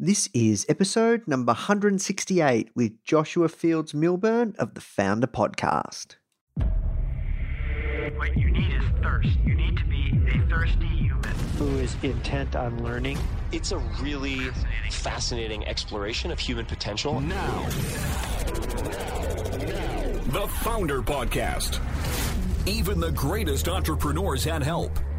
This is episode number 168 with Joshua Fields Millburn of the Foundr Podcast. What you need is thirst. You need to be a thirsty human. who is intent on learning. It's a really fascinating exploration of human potential. Now, the Foundr Podcast. Even the greatest entrepreneurs had help.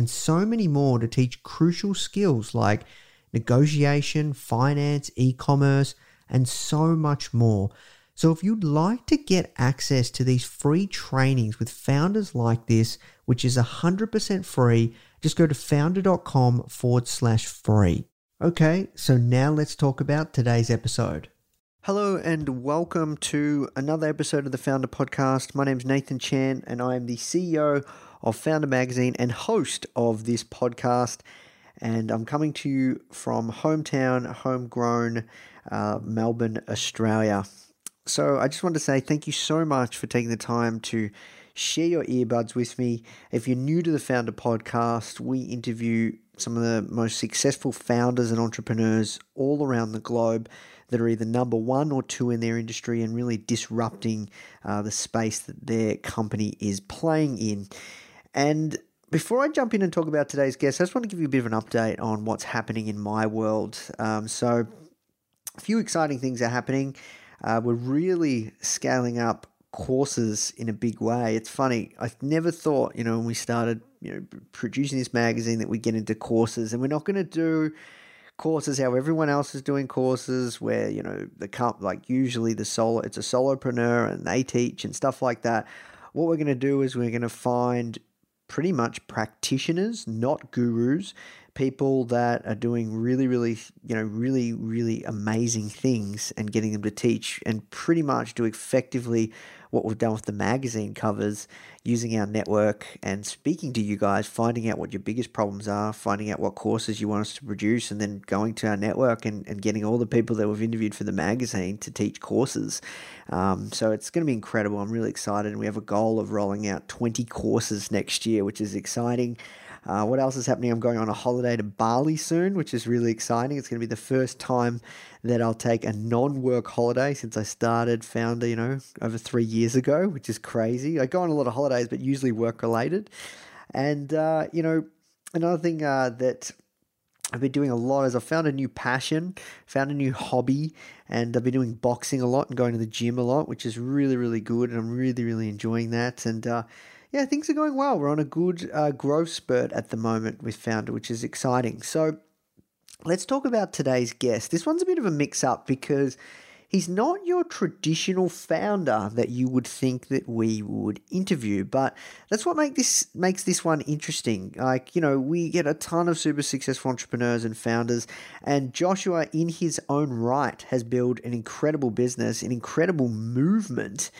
and so many more to teach crucial skills like negotiation, finance, e commerce, and so much more. So, if you'd like to get access to these free trainings with founders like this, which is 100% free, just go to foundr.com forward slash free. Okay, so now let's talk about today's episode. Hello and welcome to another episode of the Foundr Podcast. My name is Nathan Chan and I am the CEO of Foundr Magazine and host of this podcast. And I'm coming to you from hometown, homegrown uh, Melbourne, Australia. So I just want to say thank you so much for taking the time to share your earbuds with me. If you're new to the Foundr Podcast, we interview some of the most successful founders and entrepreneurs all around the globe that are either number one or two in their industry and really disrupting uh, the space that their company is playing in. And before I jump in and talk about today's guest, I just want to give you a bit of an update on what's happening in my world. Um, so, a few exciting things are happening. Uh, we're really scaling up courses in a big way. It's funny. I never thought, you know, when we started, you know, producing this magazine that we get into courses, and we're not going to do courses how everyone else is doing courses where you know the comp like usually the solo it's a solopreneur and they teach and stuff like that what we're going to do is we're going to find pretty much practitioners not gurus people that are doing really really you know really really amazing things and getting them to teach and pretty much do effectively what we've done with the magazine covers using our network and speaking to you guys, finding out what your biggest problems are, finding out what courses you want us to produce, and then going to our network and, and getting all the people that we've interviewed for the magazine to teach courses. Um, so it's going to be incredible. I'm really excited. And we have a goal of rolling out 20 courses next year, which is exciting. Uh, what else is happening? I'm going on a holiday to Bali soon, which is really exciting. It's going to be the first time that I'll take a non work holiday since I started Foundr, you know, over three years ago, which is crazy. I go on a lot of holidays, but usually work related. And, uh, you know, another thing uh, that I've been doing a lot is I found a new passion, found a new hobby, and I've been doing boxing a lot and going to the gym a lot, which is really, really good. And I'm really, really enjoying that. And, uh, yeah, things are going well. We're on a good uh, growth spurt at the moment with Foundr, which is exciting. So let's talk about today's guest. This one's a bit of a mix up because he's not your traditional founder that you would think that we would interview, but that's what make this makes this one interesting. Like, you know, we get a ton of super successful entrepreneurs and founders, and Joshua in his own right has built an incredible business, an incredible movement,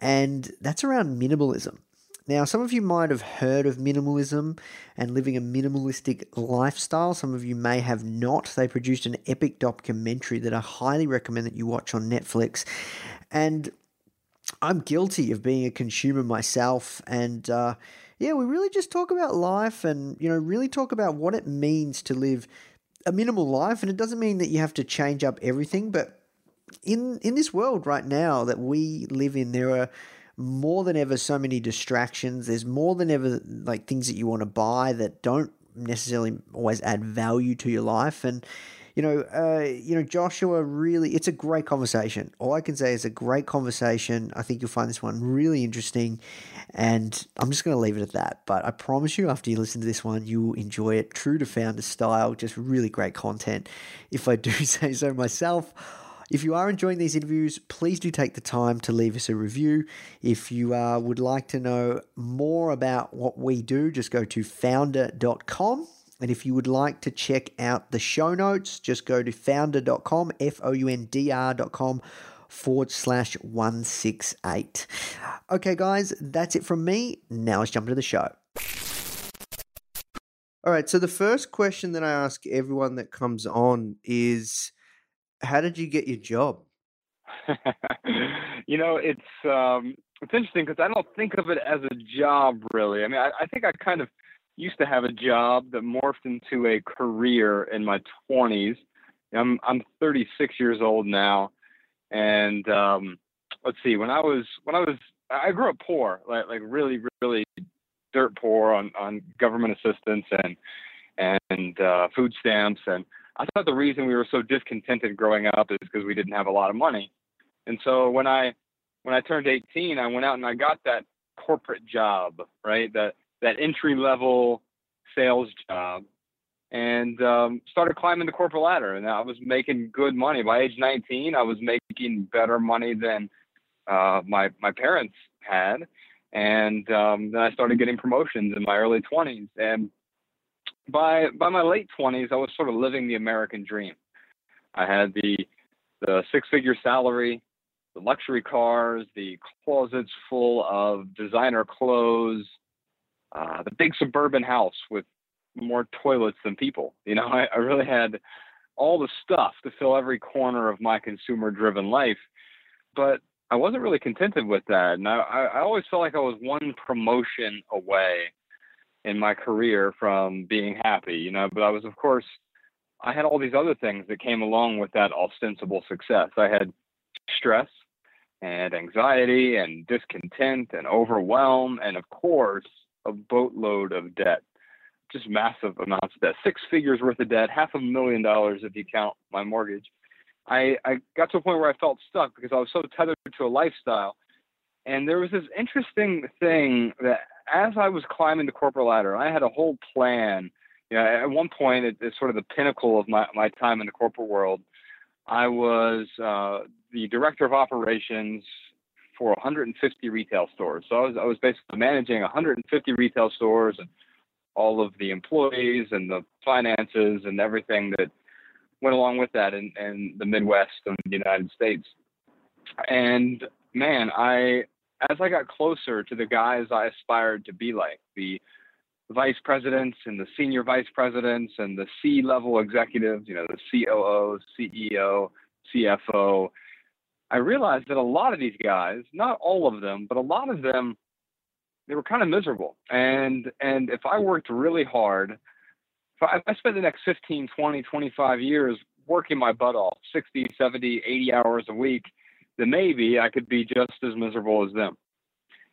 and that's around minimalism. Now, some of you might have heard of minimalism and living a minimalistic lifestyle. Some of you may have not. They produced an epic documentary that I highly recommend that you watch on Netflix. And I'm guilty of being a consumer myself. And uh, yeah, we really just talk about life and, you know, really talk about what it means to live a minimal life. And it doesn't mean that you have to change up everything, but in in this world right now that we live in, there are more than ever so many distractions. There's more than ever like things that you want to buy that don't necessarily always add value to your life. And you know, uh, you know, Joshua really, it's a great conversation. All I can say is a great conversation. I think you'll find this one really interesting, and I'm just going to leave it at that. But I promise you, after you listen to this one, you will enjoy it. True to founder style, just really great content. If I do say so myself. If you are enjoying these interviews, please do take the time to leave us a review. If you uh, would like to know more about what we do, just go to foundr.com. And if you would like to check out the show notes, just go to foundr.com, F O U N D R.com forward slash 168. Okay, guys, that's it from me. Now let's jump into the show. All right, so the first question that I ask everyone that comes on is how did you get your job? you know, it's um, it's interesting because I don't think of it as a job really. I mean, I, I think I kind of used to have a job that morphed into a career in my 20s. I'm I'm 36 years old now, and um, let's see. When I was when I was I grew up poor, like like really really dirt poor on on government assistance and and uh, food stamps and I thought the reason we were so discontented growing up is because we didn't have a lot of money. And so when I when I turned 18, I went out and I got that corporate job, right? That that entry level sales job, and um, started climbing the corporate ladder. And I was making good money by age 19. I was making better money than uh, my my parents had, and um, then I started getting promotions in my early 20s. And by by my late twenties, I was sort of living the American dream. I had the the six figure salary, the luxury cars, the closets full of designer clothes, uh, the big suburban house with more toilets than people. You know, I, I really had all the stuff to fill every corner of my consumer driven life. But I wasn't really contented with that. And I, I always felt like I was one promotion away in my career from being happy, you know, but I was, of course, I had all these other things that came along with that ostensible success. I had stress and anxiety and discontent and overwhelm, and of course, a boatload of debt, just massive amounts of debt, six figures worth of debt, half a million dollars if you count my mortgage. I, I got to a point where I felt stuck because I was so tethered to a lifestyle. And there was this interesting thing that as I was climbing the corporate ladder, I had a whole plan. You know, at one point, it, it's sort of the pinnacle of my, my time in the corporate world. I was uh, the director of operations for 150 retail stores. So I was, I was basically managing 150 retail stores and all of the employees and the finances and everything that went along with that in, in the Midwest of the United States. And man, I as I got closer to the guys I aspired to be like, the vice presidents and the senior vice presidents and the C level executives, you know, the COO, CEO, CFO, I realized that a lot of these guys, not all of them, but a lot of them, they were kind of miserable. And and if I worked really hard, if I, if I spent the next 15, 20, 25 years working my butt off, 60, 70, 80 hours a week, then maybe I could be just as miserable as them.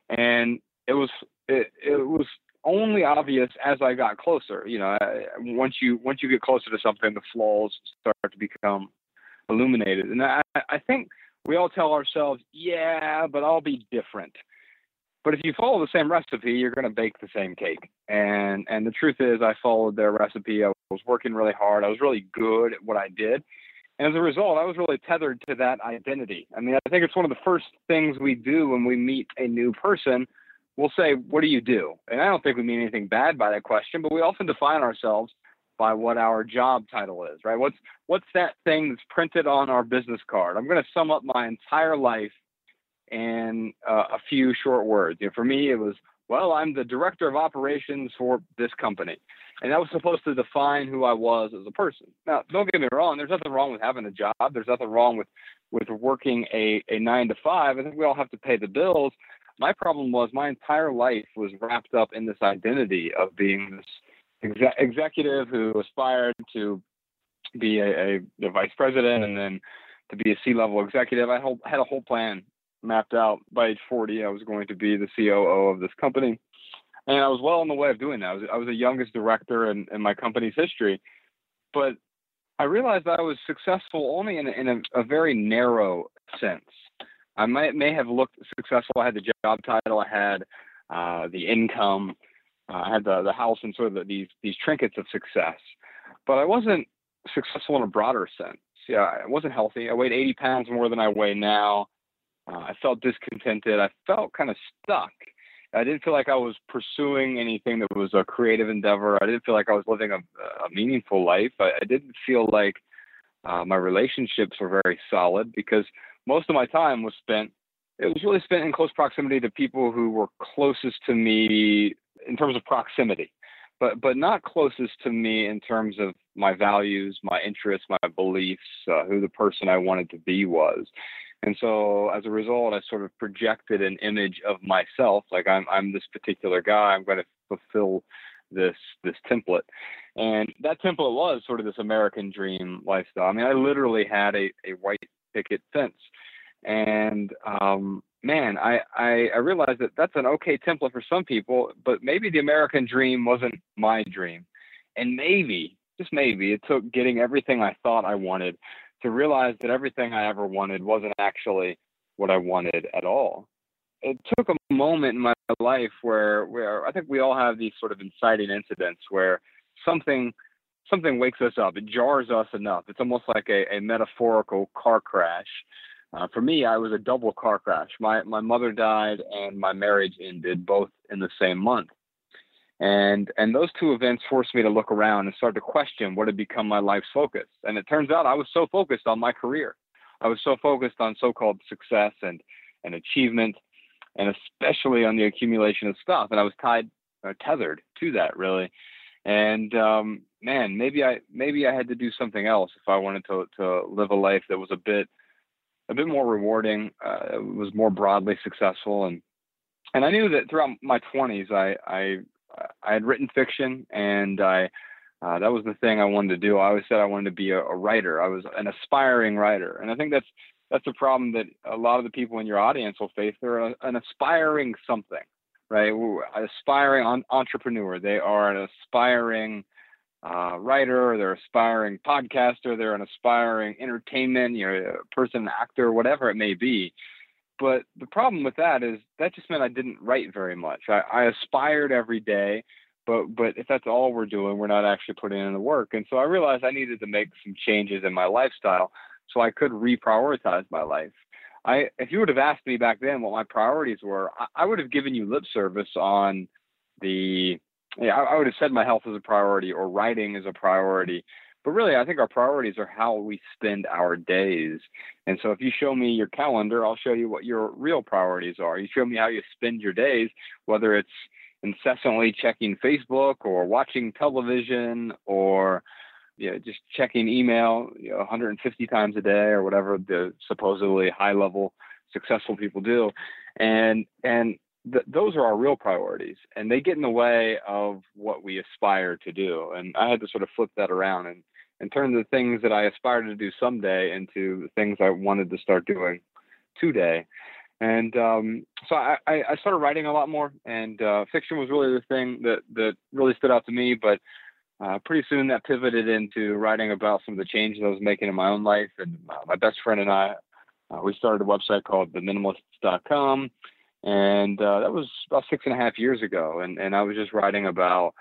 And it was it, it was only obvious as I got closer. You know, once you once you get closer to something, the flaws start to become illuminated. And I, I think we all tell ourselves, yeah, but I'll be different. But if you follow the same recipe, you're going to bake the same cake. And and the truth is, I followed their recipe. I was working really hard. I was really good at what I did. And as a result, I was really tethered to that identity. I mean, I think it's one of the first things we do when we meet a new person. We'll say, What do you do? And I don't think we mean anything bad by that question, but we often define ourselves by what our job title is, right? What's what's that thing that's printed on our business card? I'm going to sum up my entire life in uh, a few short words. You know, for me, it was well, I'm the director of operations for this company. And that was supposed to define who I was as a person. Now, don't get me wrong, there's nothing wrong with having a job. There's nothing wrong with, with working a, a nine to five. I think we all have to pay the bills. My problem was my entire life was wrapped up in this identity of being this exe- executive who aspired to be a, a, a vice president and then to be a C-level executive. I had a whole plan mapped out by age 40. I was going to be the COO of this company, and I was well on the way of doing that. I was, I was the youngest director in, in my company's history, but I realized I was successful only in, a, in a, a very narrow sense. I might may have looked successful. I had the job title. I had uh, the income. Uh, I had the the house and sort of the, these these trinkets of success, but I wasn't successful in a broader sense. Yeah, I wasn't healthy. I weighed 80 pounds more than I weigh now. Uh, I felt discontented. I felt kind of stuck. I didn't feel like I was pursuing anything that was a creative endeavor. I didn't feel like I was living a, a meaningful life. I, I didn't feel like uh, my relationships were very solid because most of my time was spent. It was really spent in close proximity to people who were closest to me in terms of proximity, but but not closest to me in terms of my values, my interests, my beliefs, uh, who the person I wanted to be was. And so as a result, I sort of projected an image of myself, like I'm I'm this particular guy. I'm going to fulfill this this template, and that template was sort of this American dream lifestyle. I mean, I literally had a a white picket fence, and um, man, I, I I realized that that's an okay template for some people, but maybe the American dream wasn't my dream, and maybe just maybe it took getting everything I thought I wanted to realize that everything I ever wanted wasn't actually what I wanted at all. It took a moment in my life where where I think we all have these sort of inciting incidents where something something wakes us up. It jars us enough. It's almost like a, a metaphorical car crash. Uh, for me, I was a double car crash. My my mother died and my marriage ended both in the same month. And and those two events forced me to look around and start to question what had become my life's focus. And it turns out I was so focused on my career. I was so focused on so-called success and and achievement, and especially on the accumulation of stuff. And I was tied, uh, tethered to that really. And um, man, maybe I maybe I had to do something else if I wanted to to live a life that was a bit a bit more rewarding, uh, was more broadly successful, and and I knew that throughout my 20s, I I I had written fiction, and I uh, that was the thing I wanted to do. I always said I wanted to be a, a, writer. I was an aspiring writer, and I think that's that's a problem that a lot of the people in your audience will face. They're a, an aspiring something, right? Aspiring on, entrepreneur. They are an aspiring uh, writer. They're aspiring podcaster. They're an aspiring entertainment, you know, person, actor, whatever it may be. But the problem with that is that just meant I didn't write very much. I, I aspired every day, but but if that's all we're doing, we're not actually putting in the work. And so I realized I needed to make some changes in my lifestyle so I could reprioritize my life. I if you would have asked me back then what my priorities were, I, I would have given you lip service on the yeah, I, I would have said my health is a priority or writing is a priority but really, I think our priorities are how we spend our days. And so if you show me your calendar, I'll show you what your real priorities are. You show me how you spend your days, whether it's incessantly checking Facebook or watching television or you know, just checking email you know, 150 times a day or whatever the supposedly high level successful people do. And, and th- those are our real priorities and they get in the way of what we aspire to do. And I had to sort of flip that around and, and turn the things that I aspired to do someday into things I wanted to start doing today. And um, so I, I, started writing a lot more, and uh, fiction was really the thing that, that really stood out to me. But uh, pretty soon that pivoted into writing about some of the changes I was making in my own life. And uh, my best friend and I, uh, we started a website called theminimalists.com and uh, that was about six and a half years ago. And and I was just writing about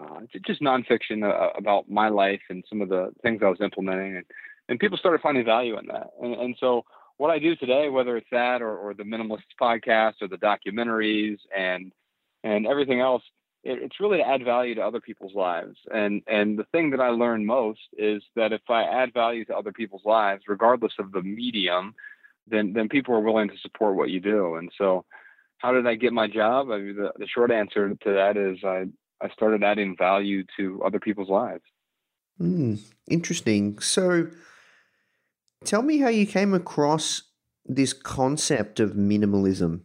uh, just nonfiction uh, about my life and some of the things I was implementing, and and people started finding value in that. And and so what I do today, whether it's that or, or the minimalist podcast or the documentaries and and everything else, it, it's really to add value to other people's lives. And and the thing that I learned most is that if I add value to other people's lives, regardless of the medium, then then people are willing to support what you do. And so how did I get my job? I mean, the, the short answer to that is I, I started adding value to other people's lives. Hmm, interesting. So, tell me how you came across this concept of minimalism.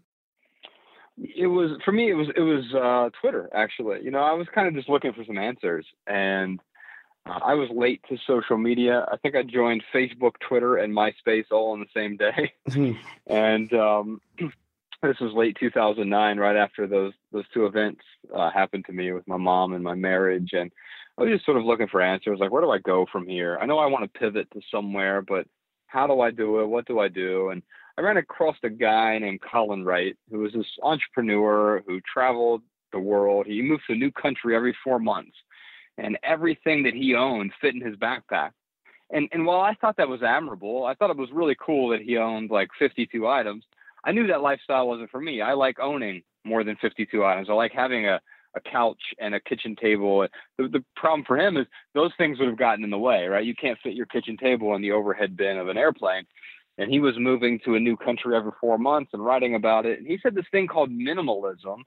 It was for me. It was it was uh, Twitter actually. You know, I was kind of just looking for some answers, and uh, I was late to social media. I think I joined Facebook, Twitter, and MySpace all on the same day, and um, this was late 2009, right after those those two events uh, happened to me with my mom and my marriage, and I was just sort of looking for answers. Like, where do I go from here? I know I want to pivot to somewhere, but how do I do it? What do I do? And I ran across a guy named Colin Wright, who was this entrepreneur who traveled the world. He moved to a new country every four months, and everything that he owned fit in his backpack. And and while I thought that was admirable, I thought it was really cool that he owned like 52 items. I knew that lifestyle wasn't for me. I like owning more than 52 items. I like having a a couch and a kitchen table. The, the problem for him is those things would have gotten in the way, right? You can't fit your kitchen table in the overhead bin of an airplane and he was moving to a new country every four months and writing about it. And he said this thing called minimalism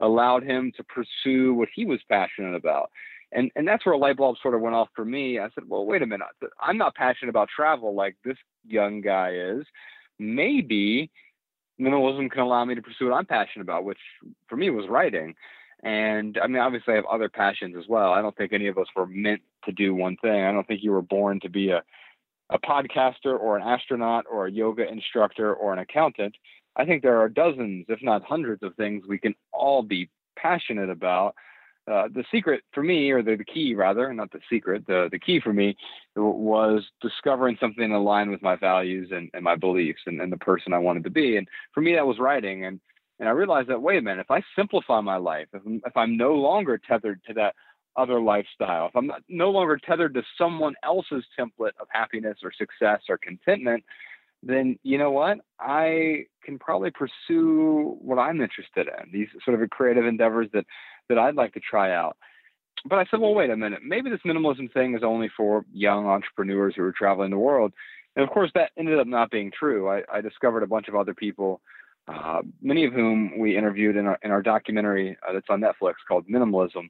allowed him to pursue what he was passionate about. And and that's where a light bulb sort of went off for me. I said, well, wait a minute. I'm not passionate about travel like this young guy is. Maybe minimalism can allow me to pursue what I'm passionate about, which for me was writing. And I mean, obviously, I have other passions as well. I don't think any of us were meant to do one thing. I don't think you were born to be a a podcaster or an astronaut or a yoga instructor or an accountant. I think there are dozens, if not hundreds, of things we can all be passionate about. Uh, the secret for me, or the, the, key rather, not the secret, the, the key for me was discovering something aligned with my values and, and my beliefs and, and the person I wanted to be. And for me, that was writing. And, and I realized that, wait a minute, if I simplify my life, if, if I'm no longer tethered to that other lifestyle, if I'm not, no longer tethered to someone else's template of happiness or success or contentment, then you know what? I can probably pursue what I'm interested in, these sort of creative endeavors that that I'd like to try out. But I said, well, wait a minute. Maybe this minimalism thing is only for young entrepreneurs who are traveling the world. And of course, that ended up not being true. I, I discovered a bunch of other people, uh, many of whom we interviewed in our in our documentary uh, that's on Netflix called Minimalism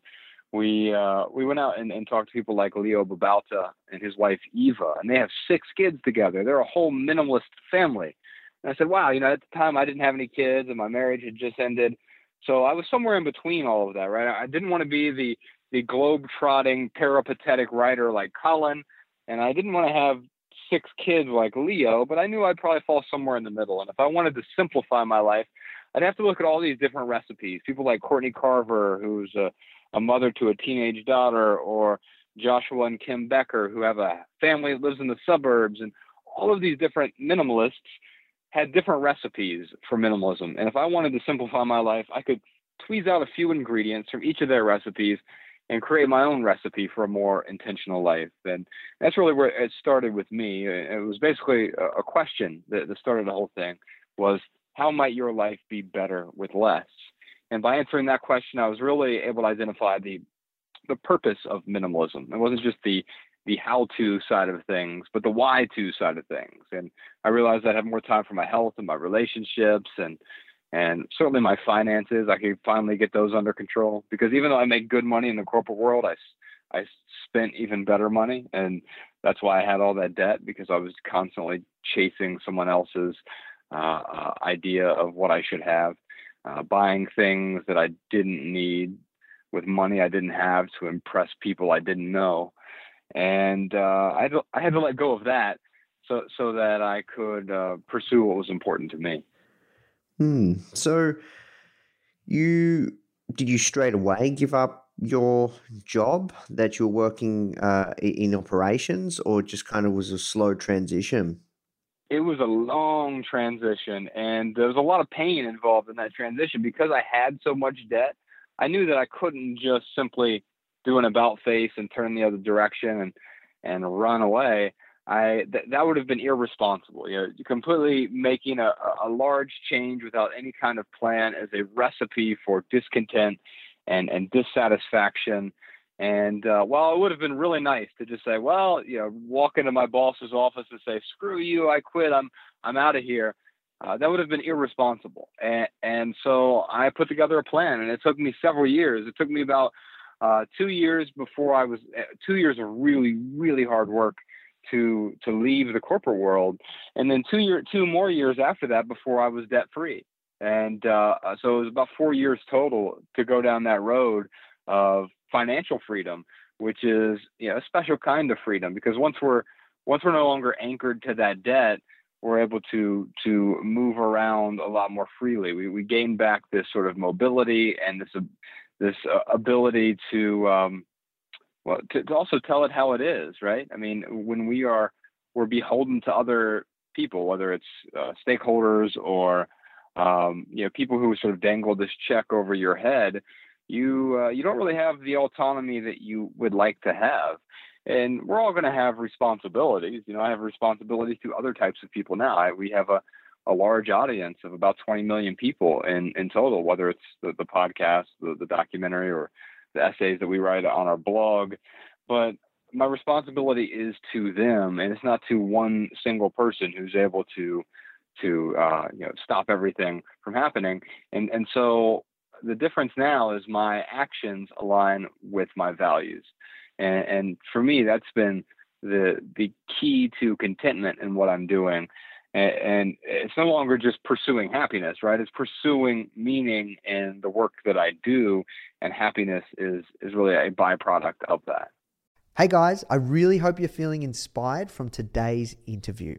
we uh, we went out and, and talked to people like Leo Babauta and his wife Eva, and they have six kids together. They're a whole minimalist family. And I said, wow, you know, at the time I didn't have any kids and my marriage had just ended, so I was somewhere in between all of that, right? I didn't want to be the the globe-trotting peripatetic writer like Colin, and I didn't want to have six kids like Leo, but I knew I'd probably fall somewhere in the middle. And if I wanted to simplify my life, I'd have to look at all these different recipes. People like Courtney Carver, who's a a mother to a teenage daughter, or Joshua and Kim Becker, who have a family that lives in the suburbs, and all of these different minimalists had different recipes for minimalism. And if I wanted to simplify my life, I could tweeze out a few ingredients from each of their recipes and create my own recipe for a more intentional life. And that's really where it started with me. It was basically a question that, started the whole thing was how might your life be better with less? And by answering that question, I was really able to identify the the purpose of minimalism. It wasn't just the the how-to side of things, but the why-to side of things. And I realized I had more time for my health and my relationships and and certainly my finances. I could finally get those under control because even though I make good money in the corporate world, I I spent even better money, and that's why I had all that debt because I was constantly chasing someone else's uh, uh, idea of what I should have uh, buying things that I didn't need with money I didn't have to impress people I didn't know, and uh, I had to, I had to let go of that so so that I could uh, pursue what was important to me. Hmm. So you did you straight away give up your job that you're working uh, in operations, or just kind of was a slow transition? it was a long transition and there was a lot of pain involved in that transition because I had so much debt. I knew that I couldn't just simply do an about face and turn the other direction and and run away. I th- that would have been irresponsible. You know, completely making a, a large change without any kind of plan as a recipe for discontent and and dissatisfaction and uh, while it would have been really nice to just say, well, you know, walk into my boss's office and say, "Screw you, I quit. I'm I'm out of here." uh, that would have been irresponsible. And, and so I put together a plan, and it took me several years. It took me about uh, two years before I was uh, two years of really, really hard work to to leave the corporate world, and then two year two more years after that before I was debt free. And uh, so it was about four years total to go down that road of financial freedom, which is you know, a special kind of freedom because once we're once we're no longer anchored to that debt, we're able to to move around a lot more freely. We we gain back this sort of mobility and this this uh, ability to um, well to, to also tell it how it is, right? I mean, when we are we're beholden to other people, whether it's uh, stakeholders or um, you know people who sort of dangle this check over your head, you uh, you don't really have the autonomy that you would like to have and we're all going to have responsibilities. You know, I have responsibilities to other types of people now. I, we have a, a large audience of about 20 million people in, in total, whether it's the, the podcast, the, the documentary, or the essays that we write on our blog. But my responsibility is to them, and it's not to one single person who's able to to uh, you know stop everything from happening. And and so the difference now is my actions align with my values. And, and for me, that's been the the key to contentment in what I'm doing. And, and it's no longer just pursuing happiness, right? It's pursuing meaning in the work that I do, and happiness is is really a byproduct of that. Hey guys, I really hope you're feeling inspired from today's interview.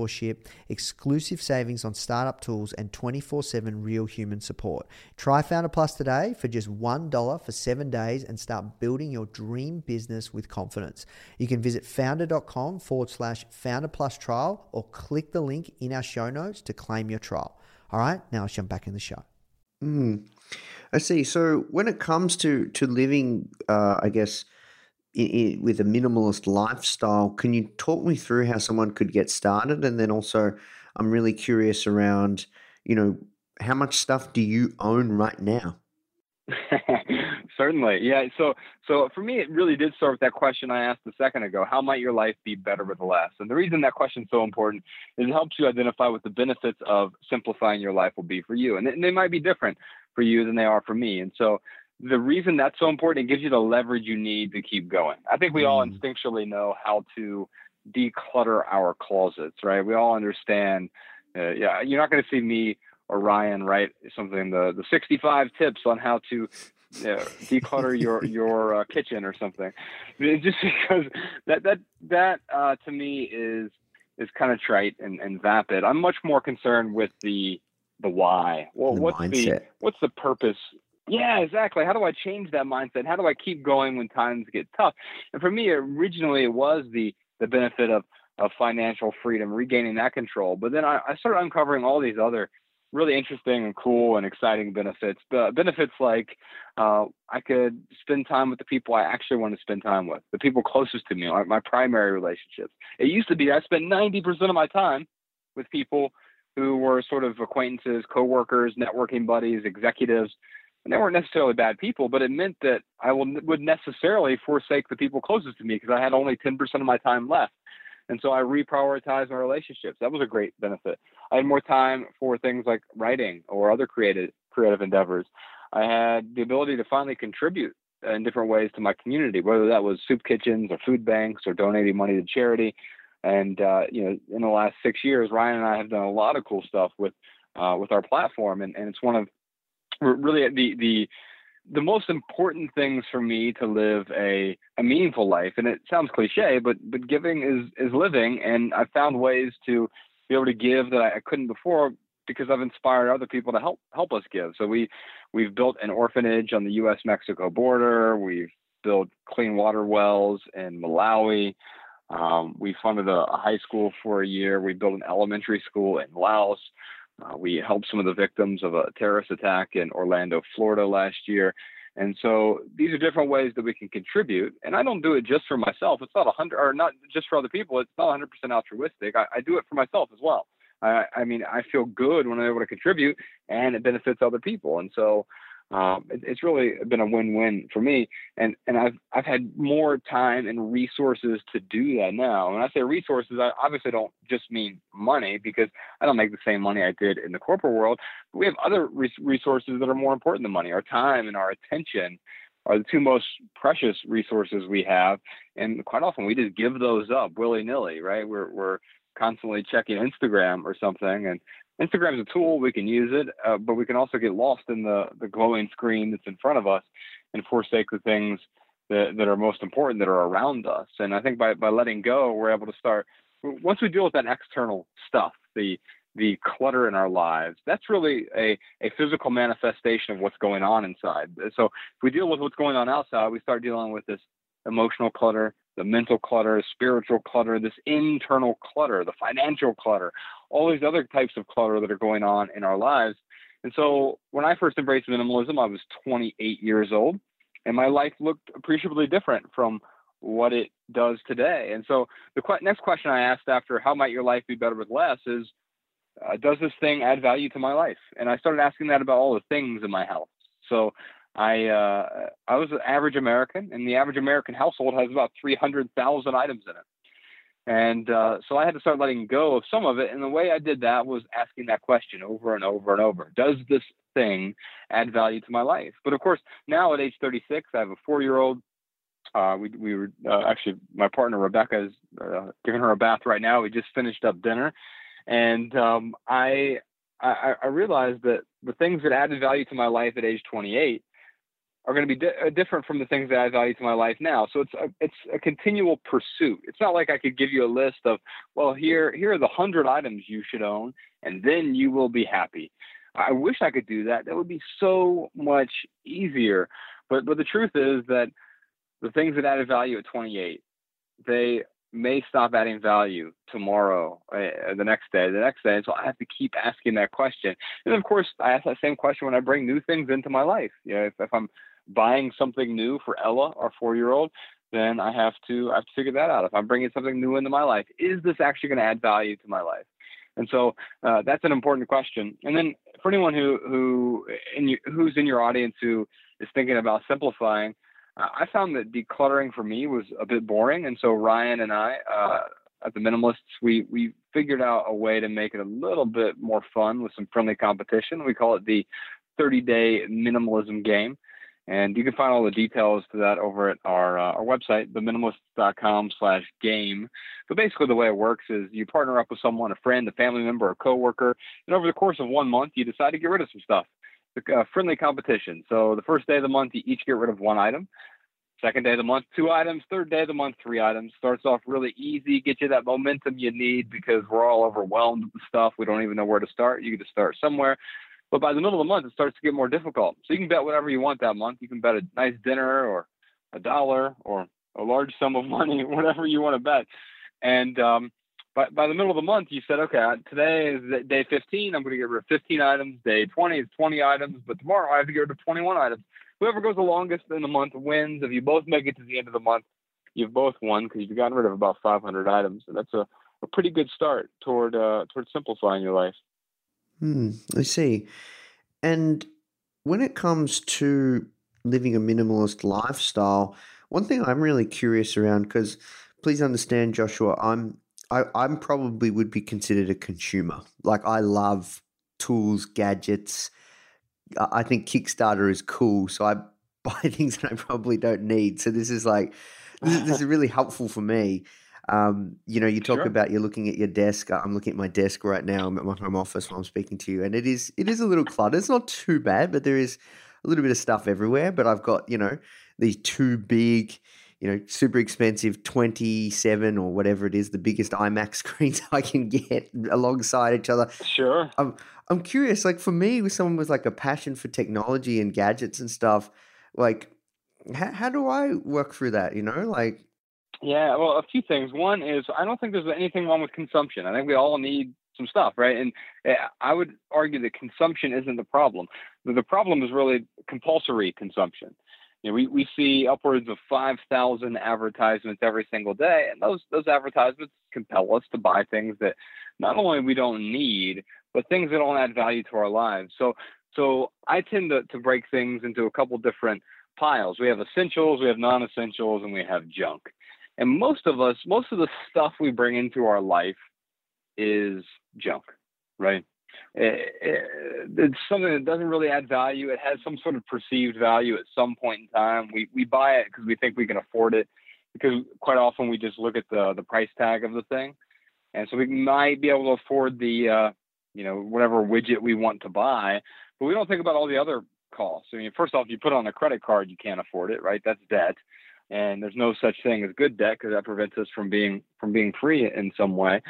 mentorship exclusive savings on startup tools, and 24 7 real human support. Try Foundr Plus today for just $1 for seven days and start building your dream business with confidence. You can visit foundr.com forward slash founder Plus trial or click the link in our show notes to claim your trial. All right, now let's jump back in the show. Mm, I see. So when it comes to to living, uh, I guess with a minimalist lifestyle. Can you talk me through how someone could get started? And then also, I'm really curious around, you know, how much stuff do you own right now? Certainly, yeah. So, so for me, it really did start with that question I asked a second ago: How might your life be better with less? And the reason that question is so important is it helps you identify what the benefits of simplifying your life will be for you, and they might be different for you than they are for me. And so, the reason that's so important, it gives you the leverage you need to keep going. I think we all mm. instinctually know how to declutter our closets, right? We all understand. Uh, yeah, you're not going to see me or Ryan write something the the 65 tips on how to declutter your your uh, kitchen or something. Just because that that that uh, to me is is kind of trite and, and vapid. I'm much more concerned with the the why. Well, the what's mindset. the what's the purpose yeah, exactly. How do I change that mindset? How do I keep going when times get tough? And for me, originally it was the the benefit of of financial freedom, regaining that control. But then I, I started uncovering all these other really interesting and cool and exciting benefits. But benefits like uh, I could spend time with the people I actually want to spend time with, the people closest to me, my primary relationships. It used to be I spent 90% of my time with people who were sort of acquaintances, coworkers, networking buddies, executives and they weren't necessarily bad people, but it meant that I will, would necessarily forsake the people closest to me because I had only 10% of my time left. And so I reprioritized my relationships. That was a great benefit. I had more time for things like writing or other creative creative endeavors. I had the ability to finally contribute in different ways to my community, whether that was soup kitchens or food banks or donating money to charity. And uh, you know, in the last six years, Ryan and I have done a lot of cool stuff with uh, with our platform, and, and it's one of really the the the most important things for me to live a, a meaningful life. And it sounds cliche but but giving is is living. And i've found ways to be able to give that i couldn't before because i've inspired other people to help help us give. So we we've built an orphanage on the us mexico border. We've built clean water wells in malawi. Um, we funded a, a high school for a year. We built an elementary school in laos Uh, we helped some of the victims of a terrorist attack in Orlando, Florida last year. And so these are different ways that we can contribute. And I don't do it just for myself. It's not a hundred or not just for other people. It's not 100% altruistic. I, I do it for myself as well. I, I mean, I feel good when I'm able to contribute and it benefits other people. And so um, it, it's really been a win-win for me. And and I've I've had more time and resources to do that now. When I say resources, I obviously don't just mean money because I don't make the same money I did in the corporate world. But we have other resources that are more important than money. Our time and our attention are the two most precious resources we have. And quite often we just give those up willy nilly, right? We're we're constantly checking Instagram or something and Instagram is a tool. We can use it, uh, but we can also get lost in the, the glowing screen that's in front of us and forsake the things that, that are most important that are around us. And I think by, by letting go, we're able to start, once we deal with that external stuff, the, the clutter in our lives, that's really a, a physical manifestation of what's going on inside. So if we deal with what's going on outside, we start dealing with this emotional clutter, the mental clutter, spiritual clutter, this internal clutter, the financial clutter, all these other types of clutter that are going on in our lives. And so when I first embraced minimalism, I was 28 years old, and my life looked appreciably different from what it does today. And so the qu- next question I asked after how might your life be better with less is, uh, does this thing add value to my life? And I started asking that about all the things in my house. So I uh, I was an average American, and the average American household has about 300,000 items in it. And uh, so I had to start letting go of some of it. And the way I did that was asking that question over and over and over Does this thing add value to my life? But of course, now at age 36, I have a four year old. Uh, we, we were uh, actually, my partner Rebecca is uh, giving her a bath right now. We just finished up dinner. And um, I, I, I realized that the things that added value to my life at age 28 are going to be di- uh, different from the things that I value to my life now. So it's a, it's a continual pursuit. It's not like I could give you a list of, well, here here are the hundred items you should own, and then you will be happy. I wish I could do that. That would be so much easier. But but the truth is that the things that added value at 28, they may stop adding value tomorrow, uh, the next day, the next day. And so I have to keep asking that question. And of course, I ask that same question when I bring new things into my life. You know, if, if I'm buying something new for Ella, our four year old, then I have to I have to figure that out. If I'm bringing something new into my life, is this actually going to add value to my life? And so uh, that's an important question. And then for anyone who who in you, who's in your audience who is thinking about simplifying, uh, I found that decluttering for me was a bit boring. And so Ryan and I uh, at the Minimalists we we figured out a way to make it a little bit more fun with some friendly competition. We call it the 30 day minimalism game. And you can find all the details to that over at our, uh, our website, theminimalists.com slash game. But basically the way it works is you partner up with someone, a friend, a family member, a coworker, and over the course of one month, you decide to get rid of some stuff. A friendly competition. So the first day of the month, you each get rid of one item. Second day of the month, two items. Third day of the month, three items. Starts off really easy, get you that momentum you need because we're all overwhelmed with stuff. We don't even know where to start. You get to start somewhere. But by the middle of the month, it starts to get more difficult. So you can bet whatever you want that month. You can bet a nice dinner or a dollar or a large sum of money, whatever you want to bet. And um, by, by the middle of the month, you said, okay, today is day 15. I'm going to get rid of 15 items. Day 20 is 20 items. But tomorrow I have to get rid of 21 items. Whoever goes the longest in the month wins. If you both make it to the end of the month, you've both won because you've gotten rid of about 500 items. And that's a, a pretty good start toward uh, toward simplifying your life. Hmm, I see. And when it comes to living a minimalist lifestyle, one thing I'm really curious around because please understand, Joshua, I'm I, I'm probably would be considered a consumer. Like I love tools, gadgets. I think Kickstarter is cool, so I buy things that I probably don't need. So this is like this, is, this is really helpful for me. Um, you know, you talk Sure. about you're looking at your desk. I'm looking at my desk right now. I'm at my home office while I'm speaking to you, and it is it is a little cluttered. It's not too bad, but there is a little bit of stuff everywhere. But I've got you know these two big, you know, super expensive 27 or whatever it is, the biggest iMac screens I can get alongside each other. Sure. I'm I'm curious, like for me, with someone with like a passion for technology and gadgets and stuff, like how, how do I work through that? You know, like Yeah, well, a few things. One is I don't think there's anything wrong with consumption. I think we all need some stuff, right? And eh, I would argue that consumption isn't the problem. The problem is really compulsory consumption. You know, we, we see upwards of 5,000 advertisements every single day, and those those advertisements compel us to buy things that not only we don't need, but things that don't add value to our lives. So so I tend to, to break things into a couple different piles. We have essentials, we have non-essentials, and we have junk. And most of us, most of the stuff we bring into our life is junk, right? It, it, it's something that doesn't really add value. It has some sort of perceived value at some point in time. We we buy it because we think we can afford it. Because quite often we just look at the the price tag of the thing, and so we might be able to afford the uh, you know whatever widget we want to buy, but we don't think about all the other costs. I mean, first off, if you put on a credit card, you can't afford it, right? That's debt, and there's no such thing as good debt because that prevents us from being from being free in some way.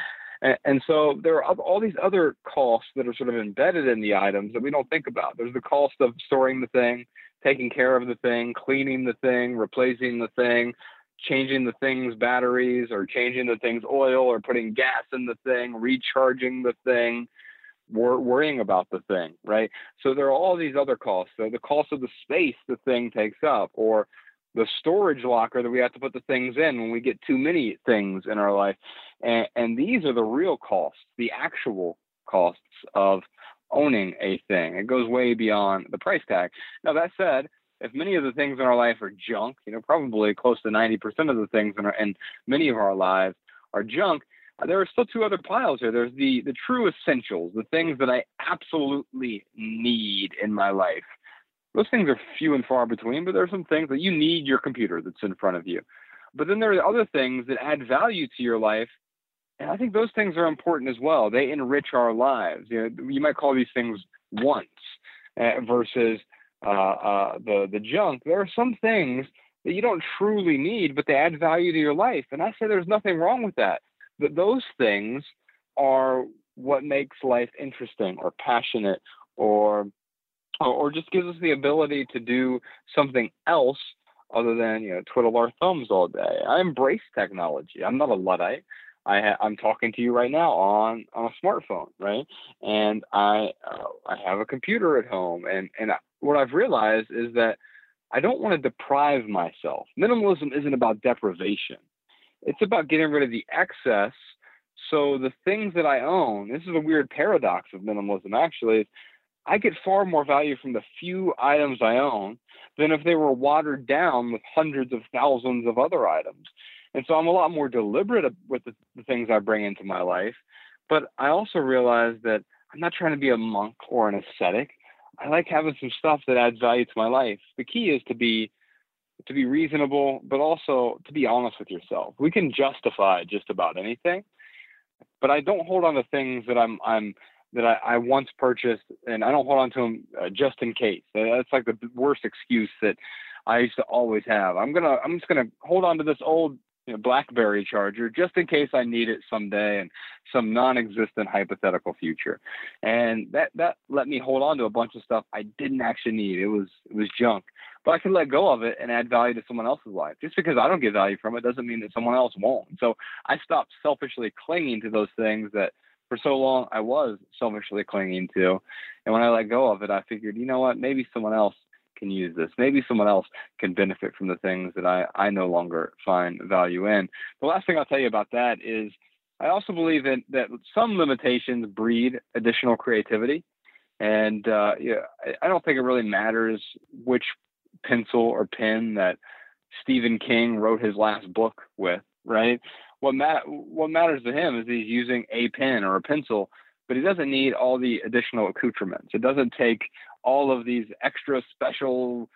And, and so there are all these other costs that are sort of embedded in the items that we don't think about. There's the cost of storing the thing, taking care of the thing, cleaning the thing, replacing the thing, changing the thing's batteries or changing the thing's oil or putting gas in the thing, recharging the thing, wor- worrying about the thing, right? So there are all these other costs. So the cost of the space the thing takes up or the storage locker that we have to put the things in when we get too many things in our life. And, and these are the real costs, the actual costs of owning a thing. It goes way beyond the price tag. Now, that said, if many of the things in our life are junk, you know, probably close to 90% of the things in, our, in many of our lives are junk, uh, there are still two other piles here. There's the, the true essentials, the things that I absolutely need in my life those things are few and far between, but there are some things that you need your computer that's in front of you. But then there are other things that add value to your life. And I think those things are important as well. They enrich our lives. You know, you might call these things wants uh, versus uh, uh, the the junk. There are some things that you don't truly need, but they add value to your life. And I say there's nothing wrong with that. But those things are what makes life interesting or passionate or or just gives us the ability to do something else other than you know twiddle our thumbs all day. I embrace technology. I'm not a luddite. I ha- I'm talking to you right now on on a smartphone, right? And I uh, I have a computer at home, and and what I've realized is that I don't want to deprive myself. Minimalism isn't about deprivation. It's about getting rid of the excess. So the things that I own, this is a weird paradox of minimalism. Actually, I get far more value from the few items I own than if they were watered down with hundreds of thousands of other items. And so I'm a lot more deliberate with the, the things I bring into my life. But I also realize that I'm not trying to be a monk or an ascetic. I like having some stuff that adds value to my life. The key is to be to be reasonable, but also to be honest with yourself. We can justify just about anything, but I don't hold on to things that I'm I'm that I, I once purchased, and I don't hold on to them uh, just in case. That's like the worst excuse that I used to always have. I'm gonna, I'm just gonna hold on to this old you know, BlackBerry charger just in case I need it someday in some non-existent hypothetical future. And that that let me hold on to a bunch of stuff I didn't actually need. It was it was junk. But I can let go of it and add value to someone else's life. Just because I don't get value from it doesn't mean that someone else won't. So I stopped selfishly clinging to those things that for so long I was selfishly clinging to. And when I let go of it, I figured, you know what, maybe someone else can use this. Maybe someone else can benefit from the things that I, I no longer find value in. The last thing I'll tell you about that is I also believe that, that some limitations breed additional creativity. And uh, yeah, I don't think it really matters which pencil or pen that Stephen King wrote his last book with, right? What mat- what matters to him is he's using a pen or a pencil, but he doesn't need all the additional accoutrements. It doesn't take all of these extra special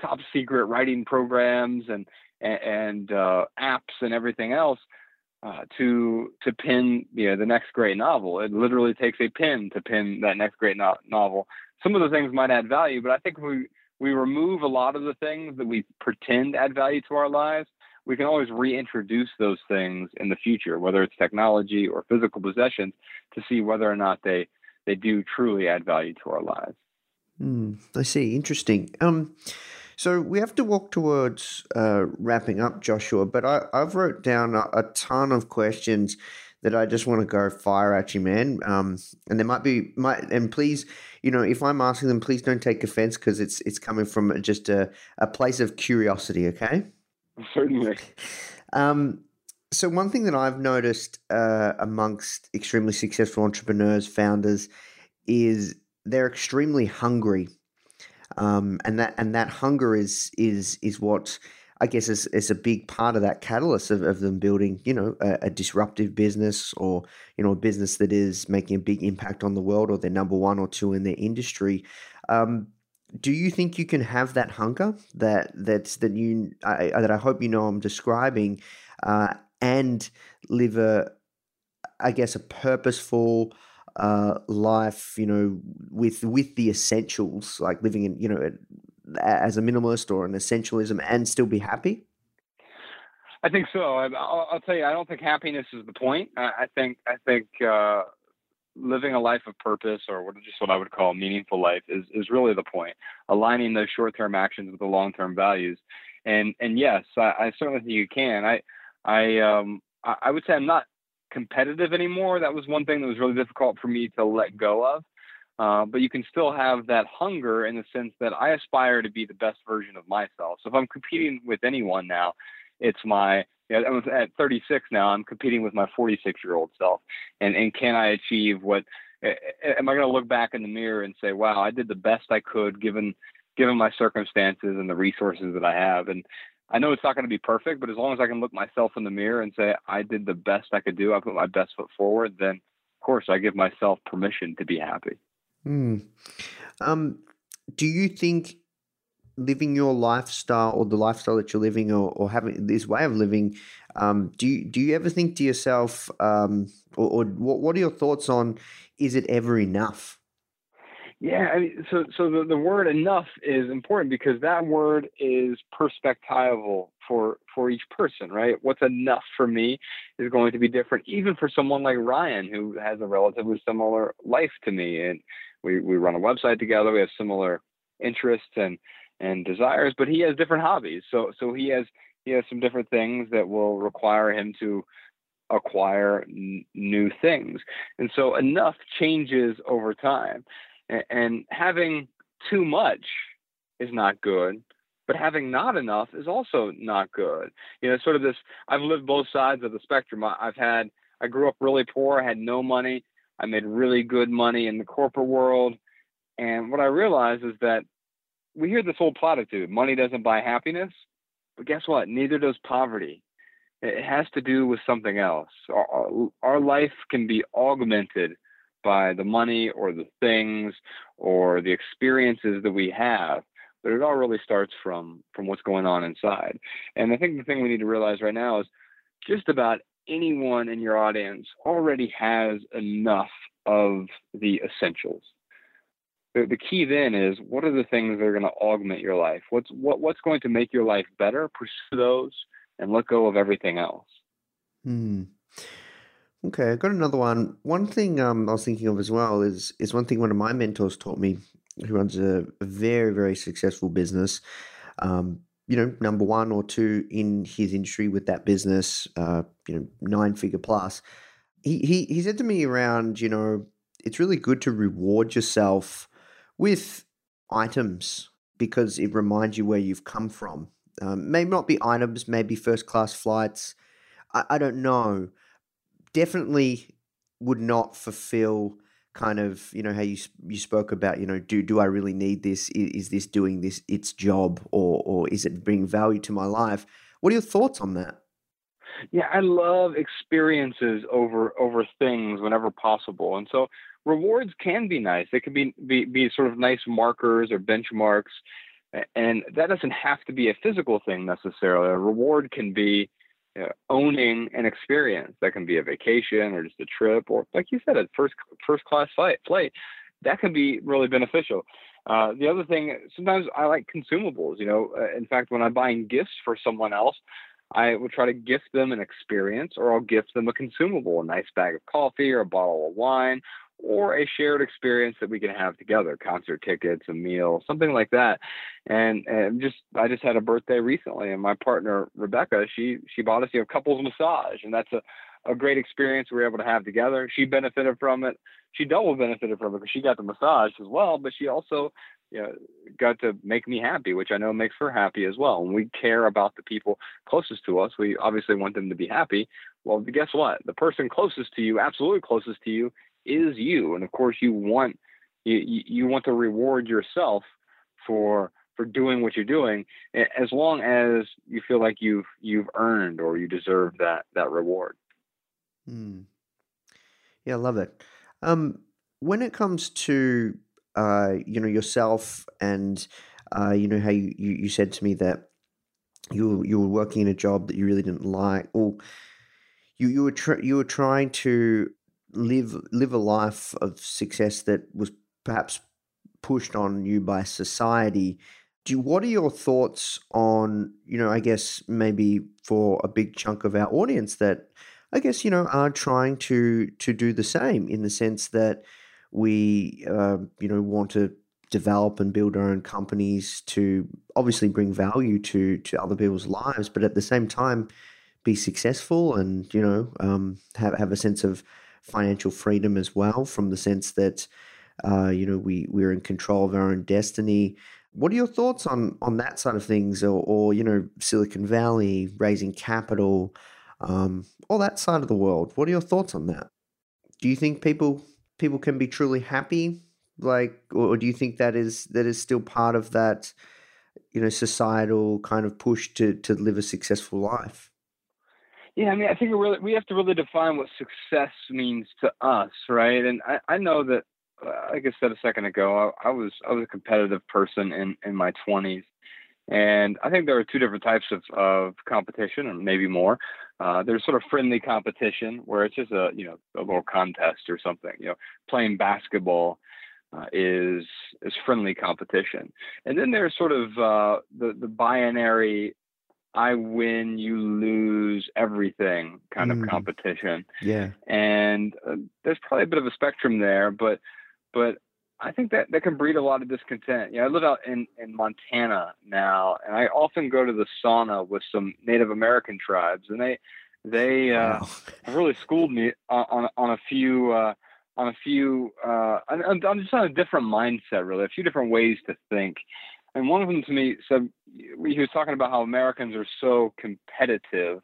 top secret writing programs and and uh, apps and everything else uh, to to pin you know, the next great novel. It literally takes a pen to pin that next great no- novel. Some of the things might add value, but I think we we remove a lot of the things that we pretend add value to our lives we can always reintroduce those things in the future, whether it's technology or physical possessions, to see whether or not they they do truly add value to our lives. Mm, I see. Interesting. Um, so we have to walk towards uh, wrapping up, Joshua. But I, I've wrote down a, a ton of questions that I just want to go fire at you, man. Um, and there might be might and please, you know, if I'm asking them, please don't take offense because it's it's coming from just a, a place of curiosity. Okay. Certainly. Um, so one thing that I've noticed uh, amongst extremely successful entrepreneurs, founders, is they're extremely hungry, um, and that and that hunger is is is what I guess is, is a big part of that catalyst of, of them building, you know, a, a, disruptive business or, you know, a business that is making a big impact on the world or they're number one or two in their industry. Um, do you think you can have that hunger that that's that you I, that I hope you know I'm describing, uh, and live a, I guess, a purposeful uh, life, you know, with with the essentials, like living in, you know, as a minimalist or an essentialism and still be happy? I think so. I, will I'll tell you, I don't think happiness is the point. I, I think I think uh, living a life of purpose, or what, just what I would call meaningful life, is is really the point. Aligning those short term actions with the long term values, and and yes, I, I, certainly think you can. I I um I would say I'm not competitive anymore. That was one thing that was really difficult for me to let go of. Uh, but you can still have that hunger in the sense that I aspire to be the best version of myself. So if I'm competing with anyone now, it's my you know, at 36 now. I'm competing with my 46 year old self, and and can I achieve what? Am I going to look back in the mirror and say, "Wow, I did the best I could given given my circumstances and the resources that I have"? And I know it's not going to be perfect, but as long as I can look myself in the mirror and say I did the best I could do, I put my best foot forward, then of course I give myself permission to be happy. Hmm. Um, do you think living your lifestyle or the lifestyle that you're living or, or having this way of living, um, do you do you ever think to yourself, um, or, or what, what are your thoughts on is it ever enough? Yeah, I mean, so so the, the word enough is important because that word is perspectival for for each person, right? What's enough for me is going to be different, even for someone like Ryan, who has a relatively similar life to me, and we we run a website together. We have similar interests and and desires, but he has different hobbies. So so he has he has some different things that will require him to acquire n- new things, and so enough changes over time, and, and having too much is not good but having not enough is also not good. You know, sort of this. I've lived both sides of the spectrum. I, have had. I grew up really poor. I had no money. I made really good money in the corporate world. And what I realized is that we hear this whole platitude money doesn't buy happiness. But guess what? Neither does poverty. It has to do with something else. Our, our life can be augmented by the money or the things or the experiences that we have but it all really starts from from what's going on inside and i think the thing we need to realize right now is just about anyone in your audience already has enough of the essentials. The, the key then is what are the things that are going to augment your life? What's what what's going to make your life better? Pursue those and let go of everything else. Hmm. Okay, I got another one. One thing um, I was thinking of as well is is one thing one of my mentors taught me, who runs a, very very successful business. Um, you know, number one or two in his industry with that business, uh, you know, nine figure plus. He, he, he said to me around, you know, it's really good to reward yourself with items because it reminds you where you've come from. Um, maybe not be items, maybe first class flights. I, I don't know. Definitely would not fulfill kind of you know how you you spoke about you know do do I really need this is, is, this doing this its job or or is it bringing value to my life what are your thoughts on that yeah I love experiences over over things whenever possible and so rewards can be nice. They can be be, be sort of nice markers or benchmarks and that doesn't have to be a physical thing necessarily. A reward can be you know, owning an experience. That can be a vacation or just a trip or like you said a first first class flight flight. That can be really beneficial. Uh, the other thing sometimes i like consumables you know uh, in fact when i'm buying gifts for someone else i will try to gift them an experience or i'll gift them a consumable a nice bag of coffee or a bottle of wine or a shared experience that we can have together, concert tickets, a meal, something like that. And and just I just had a birthday recently, and my partner Rebecca, she she bought us a couples massage, and that's a a great experience we were able to have together. She benefited from it. She double benefited from it because she got the massage as well, but she also you know, got to make me happy, which I know makes her happy as well. And we care about the people closest to us. We obviously want them to be happy. Well, guess what? The person closest to you, absolutely closest to you, is you. And of course, you want you, you want to reward yourself for for doing what you're doing, as long as you feel like you've you've earned or you deserve that that reward. Mm. Yeah, I love it. Um, when it comes to uh, you know yourself and uh, you know how you, you, you said to me that you you were working in a job that you really didn't like, or you you were tr- you were trying to live live a life of success that was perhaps pushed on you by society. Do you, what are your thoughts on you know I guess maybe for a big chunk of our audience that I guess you know are trying to to do the same in the sense that we uh, you know want to develop and build our own companies to obviously bring value to to other people's lives, but at the same time be successful and you know um, have have a sense of financial freedom as well, from the sense that uh, you know we we're in control of our own destiny. What are your thoughts on on that side of things, or, or you know Silicon Valley raising capital, um, all that side of the world? What are your thoughts on that? Do you think people people can be truly happy? Like, or do you think that is that is still part of that, you know, societal kind of push to to live a successful life? Yeah, I mean, I think we really we have to really define what success means to us, right? And I, I know that, uh, like I said a second ago, I, I was I was a competitive person in in my twenties, and I think there are two different types of of competition, and maybe more. Uh, there's sort of friendly competition where it's just a you know a little contest or something. You know, playing basketball uh, is is friendly competition, and then there's sort of uh, the the binary I win, you lose everything kind mm. of competition. Yeah, and uh, there's probably a bit of a spectrum there, but but I think that that can breed a lot of discontent. You know, I live out in in Montana now, and I often go to the sauna with some Native American tribes, and they they uh, wow. really schooled me on on, on a few. Uh, on a few, uh, I'm, I'm just on a different mindset, really, a few different ways to think. And one of them to me said, he was talking about how Americans are so competitive.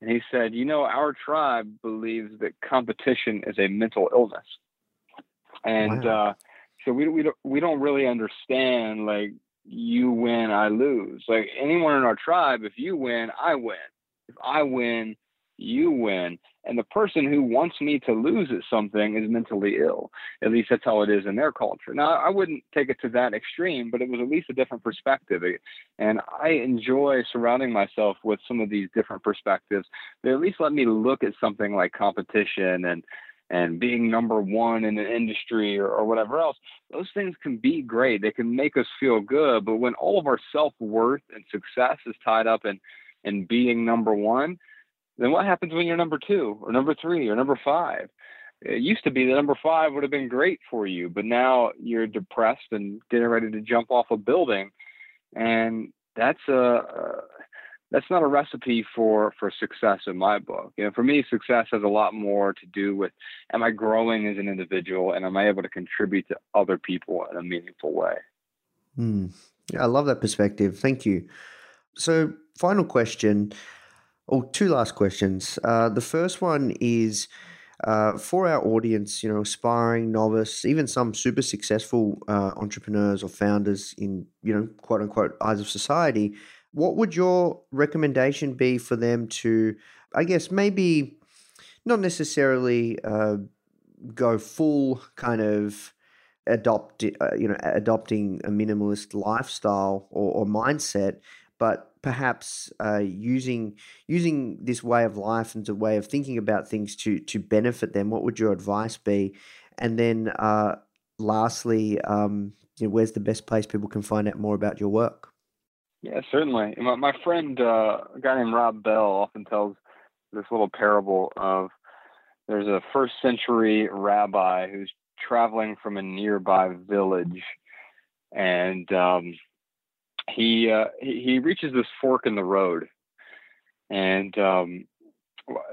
And he said, you know, our tribe believes that competition is a mental illness. And wow. uh, so we we don't we don't really understand like you win, I lose. Like anyone in our tribe, if you win, I win. If I win, you win. And the person who wants me to lose at something is mentally ill. At least that's how it is in their culture. Now, I wouldn't take it to that extreme, but it was at least a different perspective. And I enjoy surrounding myself with some of these different perspectives. They at least let me look at something like competition and and being number one in an industry or, or whatever else, those things can be great. They can make us feel good. But when all of our self worth and success is tied up in, in being number one, then what happens when you're number two or number three or number five? It used to be that number five would have been great for you, but now you're depressed and getting ready to jump off a building. And that's a, a that's not a recipe for for success in my book. You know, for me, success has a lot more to do with am I growing as an individual and am I able to contribute to other people in a meaningful way. Mm. Yeah, I love that perspective. Thank you. So, final question, or two last questions. Uh, the first one is. Uh, for our audience, you know, aspiring novice, even some super successful uh, entrepreneurs or founders in, you know, quote unquote eyes of society, what would your recommendation be for them to, I guess, maybe not necessarily uh, go full kind of adopt, uh, you know, adopting a minimalist lifestyle or, or mindset, but perhaps uh, using using this way of life and a way of thinking about things to to benefit them. What would your advice be? And then, uh, lastly, um, you know, where's the best place people can find out more about your work? Yeah, certainly. My, my friend, uh, a guy named Rob Bell, often tells this little parable of there's a first century rabbi who's traveling from a nearby village, and um, he, uh, he he reaches this fork in the road, and um,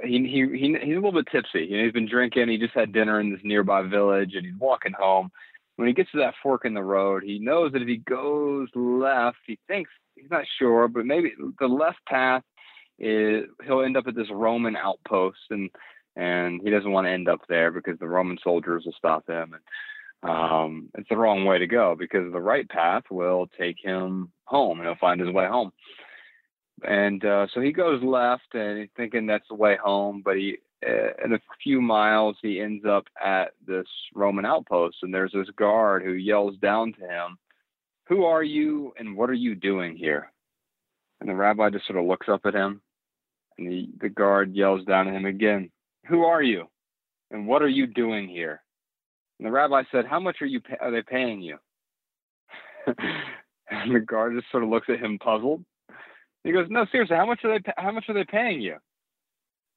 he, he he he's a little bit tipsy. You know, he's been drinking. He just had dinner in this nearby village, and he's walking home. When he gets to that fork in the road, he knows that if he goes left, he thinks he's not sure, but maybe the left path is he'll end up at this Roman outpost, and and he doesn't want to end up there because the Roman soldiers will stop him. And um, it's the wrong way to go because the right path will take him home, and he'll find his way home. And uh, so he goes left, and he's thinking that's the way home. But he, uh, in a few miles, he ends up at this Roman outpost, and there's this guard who yells down to him, "Who are you, and what are you doing here?" And the rabbi just sort of looks up at him, and the, the guard yells down at him again, who are you? And what are you doing here? And the rabbi said, How much are you are they paying you? and the guard just sort of looks at him puzzled. He goes, No, seriously, how much are they how much are they paying you?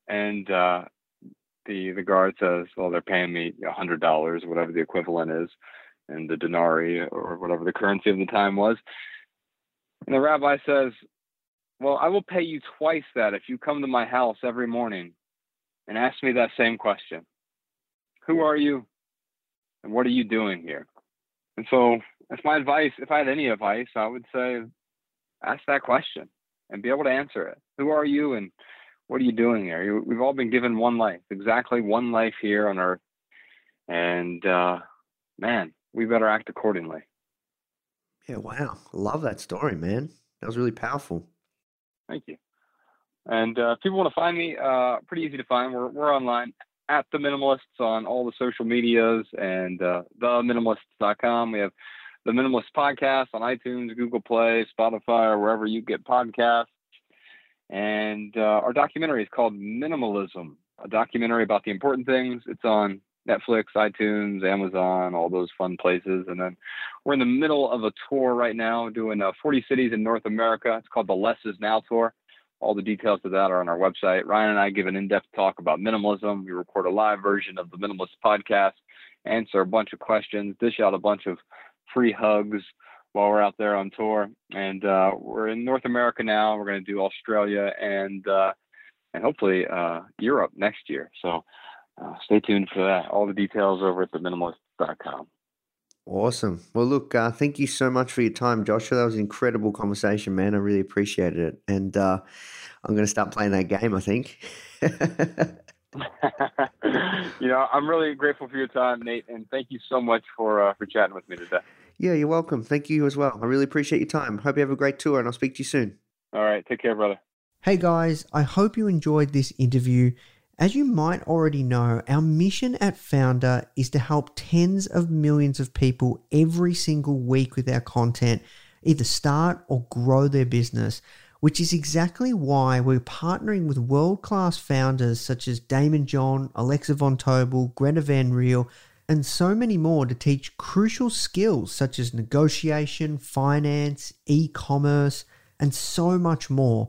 And uh, the the guard says, Well, they're paying me a hundred dollars, whatever the equivalent is, in the denarii or whatever the currency of the time was. And the rabbi says, Well, I will pay you twice that if you come to my house every morning and ask me that same question Who are you? And what are you doing here? And so, that's my advice. If I had any advice, I would say ask that question and be able to answer it. Who are you and what are you doing here? We've all been given one life, exactly one life here on earth. And uh, man, we better act accordingly. Yeah, wow. Love that story, man. That was really powerful. Thank you. And uh, if people want to find me, uh, pretty easy to find. We're, we're online at The Minimalists on all the social medias and uh, theminimalists.com. We have The Minimalist Podcast on iTunes, Google Play, Spotify, or wherever you get podcasts. And uh, our documentary is called Minimalism, a documentary about the important things. It's on Netflix, iTunes, Amazon, all those fun places. And then we're in the middle of a tour right now doing uh, 40 cities in North America. It's called the Less Is Now Tour. All the details of that are on our website. Ryan and I give an in depth talk about minimalism. We record a live version of the Minimalist podcast, answer a bunch of questions, dish out a bunch of free hugs while we're out there on tour. And uh, we're in North America now. We're going to do Australia and uh, and hopefully uh, Europe next year. So uh, stay tuned for that. All the details over at theminimalist.com. Awesome. Well, look, uh, thank you so much for your time, Joshua. That was an incredible conversation, man. I really appreciated it. And uh, I'm going to start playing that game, I think. you know, I'm really grateful for your time, Nate, and thank you so much for uh, for chatting with me today. Yeah, you're welcome. Thank you as well. I really appreciate your time. Hope you have a great tour, and I'll speak to you soon. All right. Take care, brother. Hey, guys. I hope you enjoyed this interview. As you might already know, our mission at Foundr is to help tens of millions of people every single week with our content either start or grow their business, which is exactly why we're partnering with world class founders such as Daymond John, Alexa Von Tobel, Gretta Van Riel, and so many more to teach crucial skills such as negotiation, finance, e commerce, and so much more.